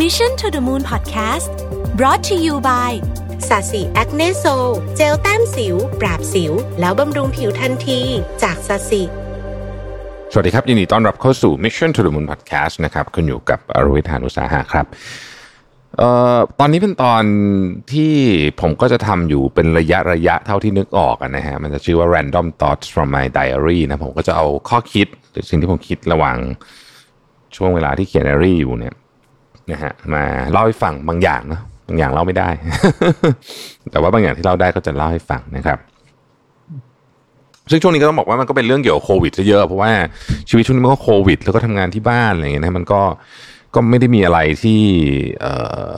Mission to the Moon Podcast brought to you by ศศิ Acne Sol เจลแต้มสิว ปราบสิว แล้วบำรุงผิวทันที จากศศิสวัสดีครับ ยินดีต้อนรับเข้าสู่ Mission to the Moon Podcast นะครับ คุณอยู่กับรวิศ หาญอุตสาหะครับเอ่อตอนนี้เป็นตอนที่ผมก็จะทำอยู่เป็นระยะระยะเท่าที่นึกออกอะนะฮะ มันจะชื่อว่า Random Thoughts from my diary นะ ผมก็จะเอาข้อคิด หรือสิ่งที่ผมคิดระหว่างช่วงเวลาที่เขียนไดอารี่อยู่เนี่ย นะฮะมาเล่าให้ฟังบางอย่างนะบางอย่างเล่าไม่ได้ แต่ว่าบางอย่างที่เล่าได้ก็จะเล่าให้ฟังนะครับ ซึ่งช่วงนี้ก็ต้องบอกว่ามันก็เป็นเรื่องเกี่ยวกับโควิดซะเยอะเพราะว่าชีวิตช่วงนี้มันก็โควิด แล้วก็ทำงานที่บ้านอะไรอย่างเงี้ยนะมันก็ก็ไม่ได้มีอะไรที่เอ่อ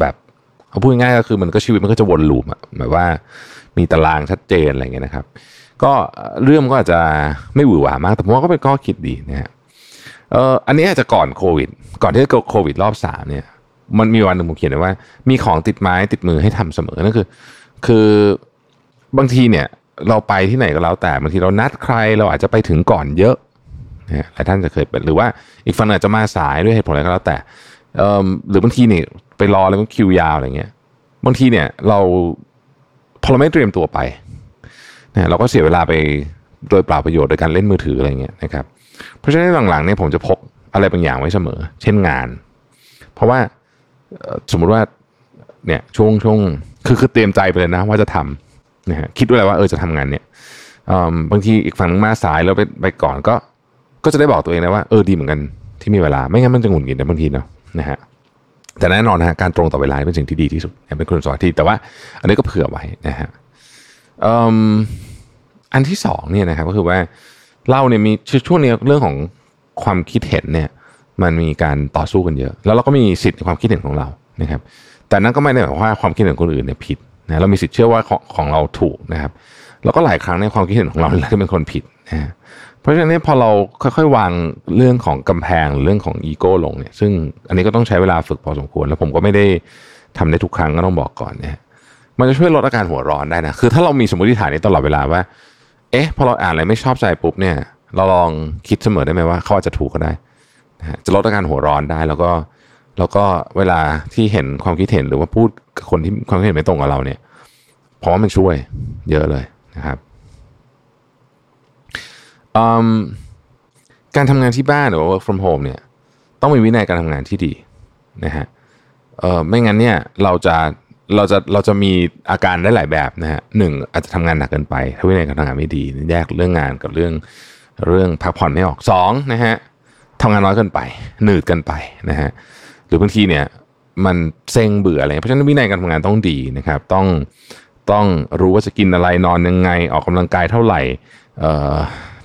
แบบเขาพูดง่ายก็คือมันก็ชีวิตมันก็จะวนลูปอะแบบว่ามีตารางชัดเจนอะไรเงี้ยนะครับ ก็เรื่องก็อาจจะไม่หวือหวามาก แต่ผมว่าก็เป็นข้อคิดดีนะฮะ เอ่ออันนี้อาจจะก่อนโควิด ก่อนที่จะโควิดรอบสามเนี่ย มันมีวันหนึ่งผมเขียนไว้ว่า มีของติดไม้ติดมือให้ทำเสมอนั่นคือ คือบางทีเนี่ย เราไปที่ไหนก็แล้วแต่บางทีเรานัดใครเราอาจจะไปถึงก่อนเยอะนะฮะหลายท่านจะเคยเป็นหรือว่าอีกฝั่งหนึ่งอาจจะมาสายด้วยเหตุผลอะไรก็แล้วแต่เอ่อหรือบางทีเนี่ยไปรอแล้วก็คิวยาวอะไรเงี้ย บางทีเนี่ย เราพอเราไม่เตรียมตัวไปนะเราก็เสียเวลาไปโดยเปล่าประโยชน์โดยการเล่นมือถืออะไรเงี้ยนะครับ เพราะฉะนั้นหลังๆเนี่ยผมจะพกอะไรบางอย่างไว้เสมอ เช่นงาน เพราะว่าสมมุติว่าเนี่ยช่วงช่วงคือคือเตรียมใจไปเลยนะว่าจะทำนะฮะคิดด้วยแหละว่าเออจะทำงานเนี่ยบางทีอีกฝั่งนึงมาสายแล้วไปไปก่อนก็ ก็จะได้บอกตัวเองนะว่าเออดีเหมือนกันที่มีเวลาไม่งั้นมันจะหงุดหงิดนะบางทีเนาะนะฮะแต่แน่นอนนะฮะการตรงต่อเวลาเป็นสิ่งที่ดีที่สุดเป็นคุณสอนที่แต่ว่า อันนี้ก็เผื่อไว้นะฮะอันที่สองเนี่ยนะครับก็คือว่า เราเนี่ยมีช่วงนี้เรื่องของความคิดเห็นเนี่ย มันมีการต่อสู้กันเยอะ แล้วเราก็มีสิทธิ์ในความคิดเห็นของเรานะครับ แต่นั่นก็ไม่ได้หมายความว่าความคิดเห็นคนอื่นเนี่ยผิดนะเรามีสิทธิ์เชื่อว่าของของเราถูกนะครับ แล้วก็หลายครั้งในความคิดเห็นของเราที่เป็นคนผิดนะเพราะฉะนั้นพอเราค่อยๆ วางเรื่องของกำแพงหรือเรื่องของอีโก้ลงเนี่ย ซึ่งอันนี้ก็ต้องใช้เวลาฝึกพอสมควร แล้วผมก็ไม่ได้ทำได้ทุกครั้งก็ต้องบอกก่อนนะฮะมันจะช่วยลดอาการหัวร้อนได้นะคือถ้าเรามีสมมติฐานนี้ตลอดเวลาว่า เอ๊ะพอเราอ่านอะไรไม่ชอบใจปุ๊บเนี่ย เราลองคิดเสมอได้ไหมว่าเขาอาจจะถูกก็ได้นะฮะจะลดอาการหัวร้อนได้แล้วก็แล้วก็เวลาที่เห็นความคิดเห็นหรือว่าพูดกับคนที่ความคิดเห็นไม่ตรงกับเราเนี่ยผมว่ามันช่วยเยอะเลยนะครับอืมการทำงานที่บ้านหรือว่า work from home เนี่ย ต้องมีวินัยการทำงานที่ดีนะฮะเออไม่งั้นเนี่ยเราจะ เราจะเราจะมีอาการได้หลายแบบนะฮะหนึ่งอาจจะทำงานหนักเกินไป ถ้าวินัยการทำงานไม่ดี แยกเรื่องงานกับเรื่องเรื่องพักผ่อนไม่ออกสองนะฮะทำงานน้อยเกินไป หนืดเกินไปนะฮะหรือบางทีเนี่ยมันเซ็งเบื่ออะไรเพราะฉะนั้นวินัยการทำงานต้องดีนะครับ ต้องต้องรู้ว่าจะกินอะไรนอนยังไง ออกกำลังกายเท่าไหร่เอ่อ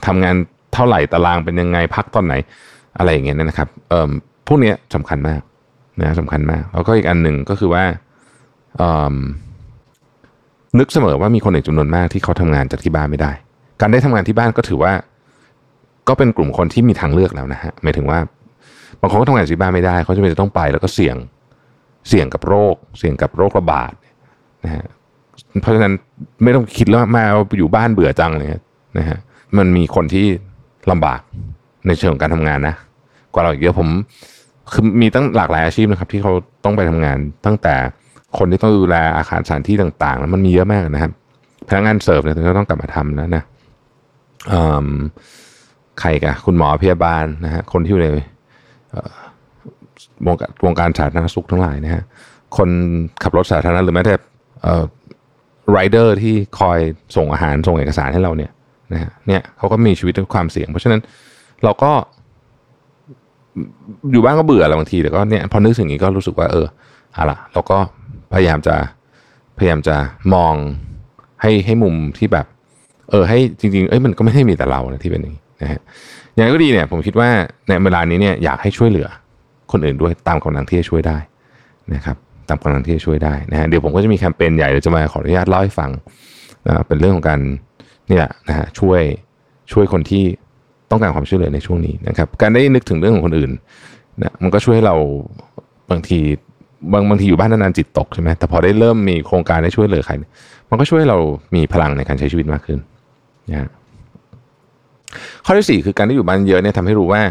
ทำงานเท่าไหร่ตารางเป็นยังไงพักตอนไหนอะไรอย่างเงี้ยนะครับเอ่อพวกเนี้ยสำคัญมากนะสำคัญมากแล้วก็อีกอันหนึ่งก็คือว่า นึกเสมอว่ามีคนอีกจำนวนมากที่เขาทำงานจากที่บ้านไม่ได้ การได้ทำงานที่บ้านก็ถือว่า ก็เป็นกลุ่มคนที่มีทางเลือกแล้วนะฮะหมายถึงว่าบางคนก็ทำงานที่บ้านไม่ได้ เขาจะเป็นจะต้องไปแล้วก็เสี่ยงเสี่ยงกับโรค เสี่ยงกับโรคระบาดนะฮะเพราะฉะนั้นไม่ต้องคิดแล้วมาอยู่บ้านเบื่อจังเลยนะฮะมันมีคนที่ลำบากในเชิงของการทำงานนะ กว่าเราอีกเยอะผมคือมีตั้งหลากหลายอาชีพนะครับ ที่เขาต้องไปทำงานตั้งแต่ คนที่ต้องดูแลอาคารสถานที่ต่างๆแล้วมันมีเยอะมากนะครับ พนักงานเสิร์ฟเนี่ยก็ต้องกลับมาทำแล้วนะใครกันคุณหมอพยาบาลนะฮะคนที่อยู่ในวงการวงการสาธารณสุขทั้งหลายนะฮะคนขับรถสาธารณะหรือแม้แต่ไรเดอร์ที่คอยส่งอาหารส่งเอกสารให้เราเนี่ยนะฮะเนี่ยเขาก็มีชีวิตด้วยความเสี่ยง เพราะฉะนั้นเราก็อยู่บ้านก็เบื่อแหละบางทีแต่ก็เนี่ยพอนึกถึงนี้ก็รู้สึกว่าเออเอาละเราก็ พยายามจะพยายามจะมองให้ให้มุมที่แบบ เออ ให้จริง ๆ เอ้ยมันก็ไม่ได้มีแต่เรานะที่เป็นอย่างนี้นะฮะอย่างไรก็ดีเนี่ย ผมคิดว่าในเวลานี้เนี่ยอยากให้ช่วยเหลือคนอื่นด้วยตามกำลังที่จะช่วยได้นะครับตามกำลังที่จะช่วยได้นะฮะเดี๋ยวผมก็จะมีแคมเปญใหญ่เดี๋ยวจะมาขออนุญาตเล่าให้ฟังนะเป็นเรื่องของการเนี่ยนะฮะช่วยช่วยคนที่ต้องการความช่วยเหลือในช่วงนี้นะครับ การได้นึกถึงเรื่องของคนอื่นนะมันก็ช่วยให้เราบางที บางบางทีอยู่บ้านนานๆจิตตกใช่ไหมแต่พอได้เริ่มมีโครงการได้ช่วยเหลือใคร มันก็ช่วยเรามีพลังในการใช้ชีวิตมากขึ้นนะข้อที่สี่คือการที่อยู่บ้านเยอะเนี่ยทำให้รู้ว่า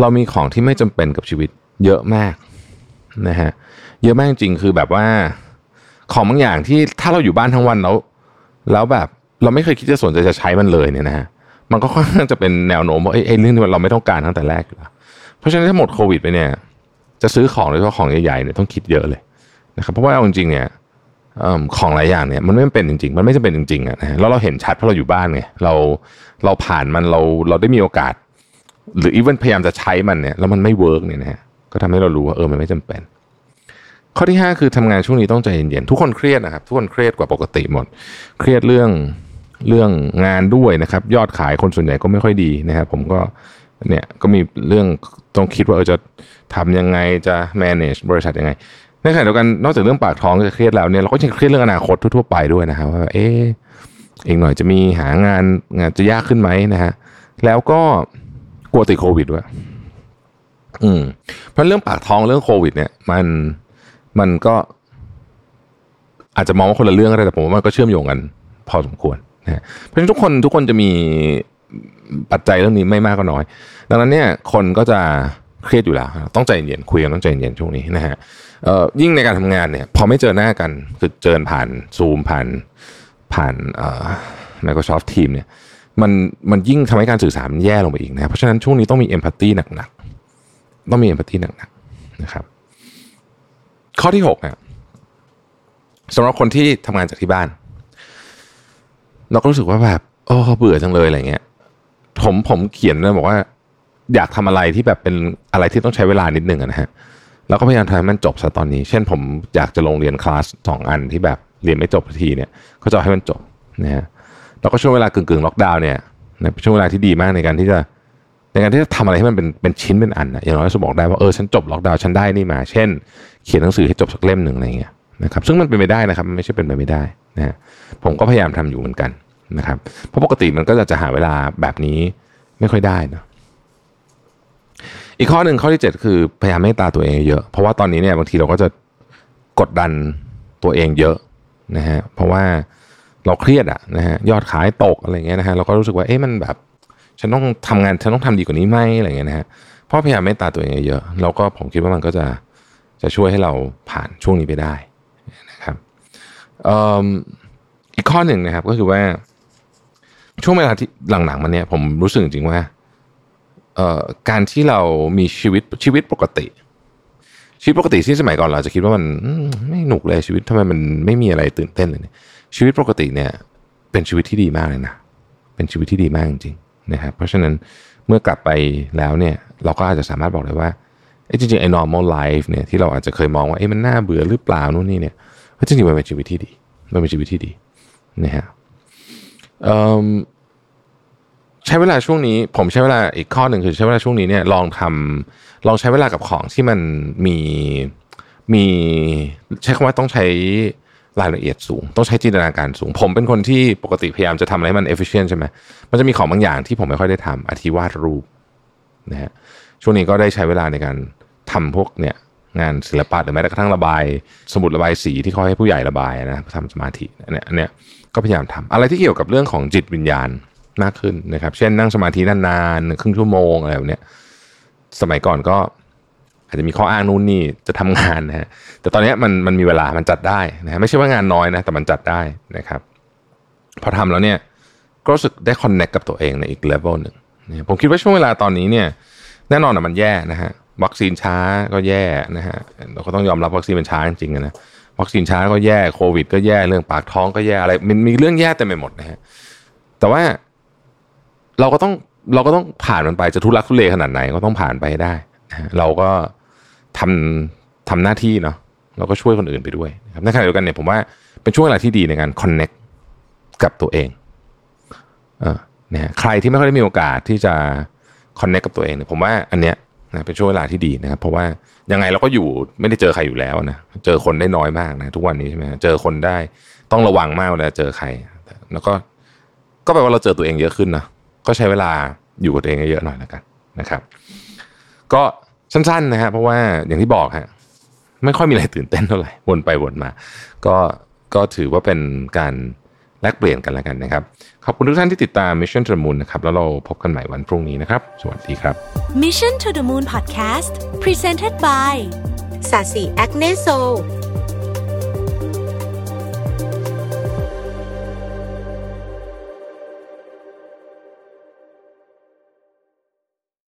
เรามีของที่ไม่จำเป็นกับชีวิตเยอะมากนะฮะเยอะมากจริงคือแบบว่าของบางอย่างที่ถ้าเราอยู่บ้านทั้งวันแล้วแล้วแบบเราไม่เคยคิดจะสนใจจะใช้มันเลยเนี่ยนะฮะมันก็ค่อนข้างจะเป็นแนวโน้มว่าไอ้เรื่องนี้เราไม่ต้องการตั้งแต่แรกอยู่แล้วเพราะฉะนั้นถ้าหมดโควิดไปเนี่ย จะซื้อของโดยเฉพาะของใหญ่ๆเนี่ยต้องคิดเยอะเลยนะครับเพราะว่าเอาจริงๆเนี่ยของหลายอย่างเนี่ยมันไม่เป็นจริงๆ มันไม่จำเป็นจริงๆอะนะแล้วเราเห็นชัดเพราะเราอยู่บ้านไงเราเราผ่านมันเราเราได้มีโอกาส หรือ even พยายามจะใช้มันเนี่ยแล้วมันไม่ work เนี่ยนะฮะก็ทำให้เรารู้ว่าเออมันไม่จำเป็น ข้อที่ 5 คือทำงานช่วงนี้ต้องใจเย็นๆทุกคนเครียดนะครับ ทุกคนเครียดกว่าปกติหมด เครียดเรื่องเรื่องงานด้วยนะครับ ยอดขายคนส่วนใหญ่ก็ไม่ค่อยดีนะครับผมก็ เนี่ยก็มีเรื่องต้องคิดว่าเออจะทำยังไงจะ manage บริษัทยังไงในขณะเดียวกันนอกจากเรื่องปากท้องจะเครียดแล้วเนี่ยเราก็ยังเครียดเรื่องอนาคตทั่วๆไปด้วยนะครับว่าเอออีกหน่อยจะมีหางานงานจะยากขึ้นไหมนะฮะแล้วก็กลัวติดโควิดด้วยอืมเพราะเรื่องปากท้องเรื่องโควิด เนี่ย มันมันก็อาจจะมองว่าคนละเรื่องก็ได้แต่ผมว่ามันก็เชื่อมโยงกัน พอสมควรนะเพราะฉะนั้นทุกคนทุกคนจะมี ปัจจัยเรื่องนี้ไม่มากก็น้อย ดังนั้นเนี่ยคนก็จะเครียดอยู่แล้ว ต้องใจเย็นคุยกันต้องใจเย็นช่วงนี้นะฮะยิ่งในการทำงานเนี่ยพอไม่เจอหน้ากันคือเจอผ่านซูมผ่านผ่าน Microsoft Team เนี่ยมันมันยิ่งทำให้การสื่อสารมันแย่ลงไปอีกนะเพราะฉะนั้นช่วงนี้ต้องมีเอมพัตตีหนักๆ ต้องมีเอมพัตตีหนักๆนะครับข้อที่หกเนี่ยสำหรับคนที่ทำงานจากที่บ้าน เราก็รู้สึกว่าแบบโอ้เบื่อจังเลยอะไรเงี้ย ผมผมเขียนเลยบอกว่า อยากทำอะไรที่แบบเป็นอะไรที่ต้องใช้เวลานิดนึงนะฮะแล้วก็พยายามทำให้มันจบซะตอนนี้ เช่นผมอยากจะลงเรียนคลาสสองอันที่แบบเรียนไม่จบทีเนี่ย ก็จะให้มันจบนะฮะแล้วก็ช่วงเวลากึ่งๆล็อกดาวน์เนี่ยในช่วงเวลาที่ดีมากในการที่จะในการที่จะทำอะไรให้มันเป็นเป็นชิ้นเป็นอันนะอย่างน้อยจะบอกได้ว่าเออฉันจบล็อกดาวน์ฉันได้นี่มา เช่น เขียนหนังสือให้จบสักเล่มหนึ่งอะไรเงี้ยนะครับซึ่งมันเป็นไปได้นะครับ ไม่ใช่เป็นไปไม่ได้นะฮะผมก็พยายามทำอยู่เหมือนกัน นะครับ เพราะปกติมันก็จะจะหาเวลาแบบนี้ไม่ค่อยได้นะอีกข้อหนึ่งข้อที่ 7 คือพยายามไม่ตาตัวเองเยอะ เพราะว่าตอนนี้เนี่ยบางทีเราก็จะกดดันตัวเองเยอะนะฮะเพราะว่าเราเครียดอะนะฮะยอดขายตกอะไรเงี้ยนะฮะเราก็รู้สึกว่าเอ๊ะมันแบบฉันต้องทำงานฉันต้องทำดีกว่านี้ไหมอะไรเงี้ยนะฮะเพราะพยายามไม่ตาตัวเองเยอะแล้วก็ผมคิดว่ามันก็จะจะช่วยให้เราผ่านช่วงนี้ไปได้นะครับอีกข้อหนึ่งนะครับก็คือว่า ช่วงเวลาที่หลังๆมาเนี่ยผมรู้สึกจริงว่าการที่เรามีชีวิตชีวิตปกติ ชีวิตปกติที่สมัยก่อนเราจะคิดว่ามันไม่หนุกเลยชีวิตทำไมมันไม่มีอะไรตื่นเต้นเลยชีวิตปกติเนี่ย เป็นชีวิตที่ดีมากเลยนะเป็นชีวิตที่ดีมากจริงๆนะครับเพราะฉะนั้นเมื่อกลับไปแล้วเนี่ยเราก็อาจจะสามารถบอกได้ว่าจริงๆไอ้ normal life เนี่ยที่เราอาจจะเคยมองว่าเอ้มันน่าเบื่อหรือเปล่านู่นนี่เนี่ยก็จริงๆมันเป็นชีวิตที่ดีมันเป็นชีวิตที่ดีนะฮะ ใช้เวลาช่วงนี้ ผมใช้เวลาอีกข้อหนึ่งคือใช้เวลาช่วงนี้เนี่ยลองทำลองใช้เวลากับของที่มันมีมีใช้คำว่าต้องใช้รายละเอียดสูง ต้องใช้จินตนาการสูง ผมเป็นคนที่ปกติพยายามจะทำอะไรให้มัน efficient ใช่ไหมมันจะมีของบางอย่างที่ผมไม่ค่อยได้ทำอธิวาดรูปนะฮะช่วงนี้ก็ได้ใช้เวลาในการทำพวกเนี่ยงานศิลปะหรือแม้กระทั่งระบาย สมุดระบายสีที่เขาให้ผู้ใหญ่ระบายนะทำสมาธิเนี่ยเนี่ย ก็พยายามทำอะไรที่เกี่ยวกับเรื่องของจิตวิญญาณมากขึ้นนะครับ เช่นนั่งสมาธินานๆครึ่งชั่วโมงอะไรแบบนี้สมัยก่อนก็อาจจะมีข้ออ้างนู่นนี่จะทำงานนะฮะแต่ตอนนี้มันมันมีเวลามันจัดได้นะไม่ใช่ว่างานน้อยนะแต่มันจัดได้นะครับ พอทำแล้วเนี่ยก็รู้สึกได้คอนเน็กกับตัวเองในอีกเลเวลหนึ่งผมคิดว่าช่วงเวลาตอนนี้เนี่ยแน่นอนอะมันแย่นะฮะวัคซีนช้าก็แย่นะฮะเราก็ต้องยอมรับวัคซีนมันช้าจริงๆนะ วัคซีนช้าก็แย่โควิด ก็แย่เรื่องปากท้องก็แย่อะไรมันมีเรื่องแย่เต็มไปหมดนะฮะแต่ว่าเราก็ต้องเราก็ต้องผ่านมันไปจะทุรักทุเลขนาดไหนก็ต้องผ่านไปให้ได้เราก็ทำทำหน้าที่เนาะเราก็ช่วยคนอื่นไปด้วยนะครับในขณะเดียวกันเนี่ยผมว่าเป็นช่วงเวลาที่ดีในการคอนเน็กกับตัวเองเออนี่ยใครที่ไม่ค่อยได้มีโอกาสที่จะคอนเน็กกับตัวเองเนี่ยผมว่าอันเนี้ย นะเป็นช่วงเวลาที่ดีนะครับ เพราะว่ายังไงเราก็อยู่ไม่ได้เจอใครอยู่แล้วนะเจอคนได้น้อยมากนะทุกวันนี้ใช่ไหมเจอคนได้ต้องระวังมากเวลาเจอใคร แล้วก็ก็แปลว่าเราเจอตัวเองเยอะขึ้นนะก็ใช้เวลาอยู่กับตัวเองเยอะหน่อยแล้วกันนะครับ ก็สั้นๆนะฮะเพราะว่าอย่างที่บอกฮะไม่ค่อยมีอะไรตื่นเต้นเท่าไหร่วนไปวนมา ก็ก็ถือว่าเป็นการ แลกเปลี่ยนกันแล้วกันนะครับ ขอบคุณทุกท่านที่ติดตาม Mission to the Moon นะครับ แล้วเราพบกันใหม่วันพรุ่งนี้นะครับ สวัสดีครับ Mission to the Moon Podcast Presented by สาสีแอคเนโซ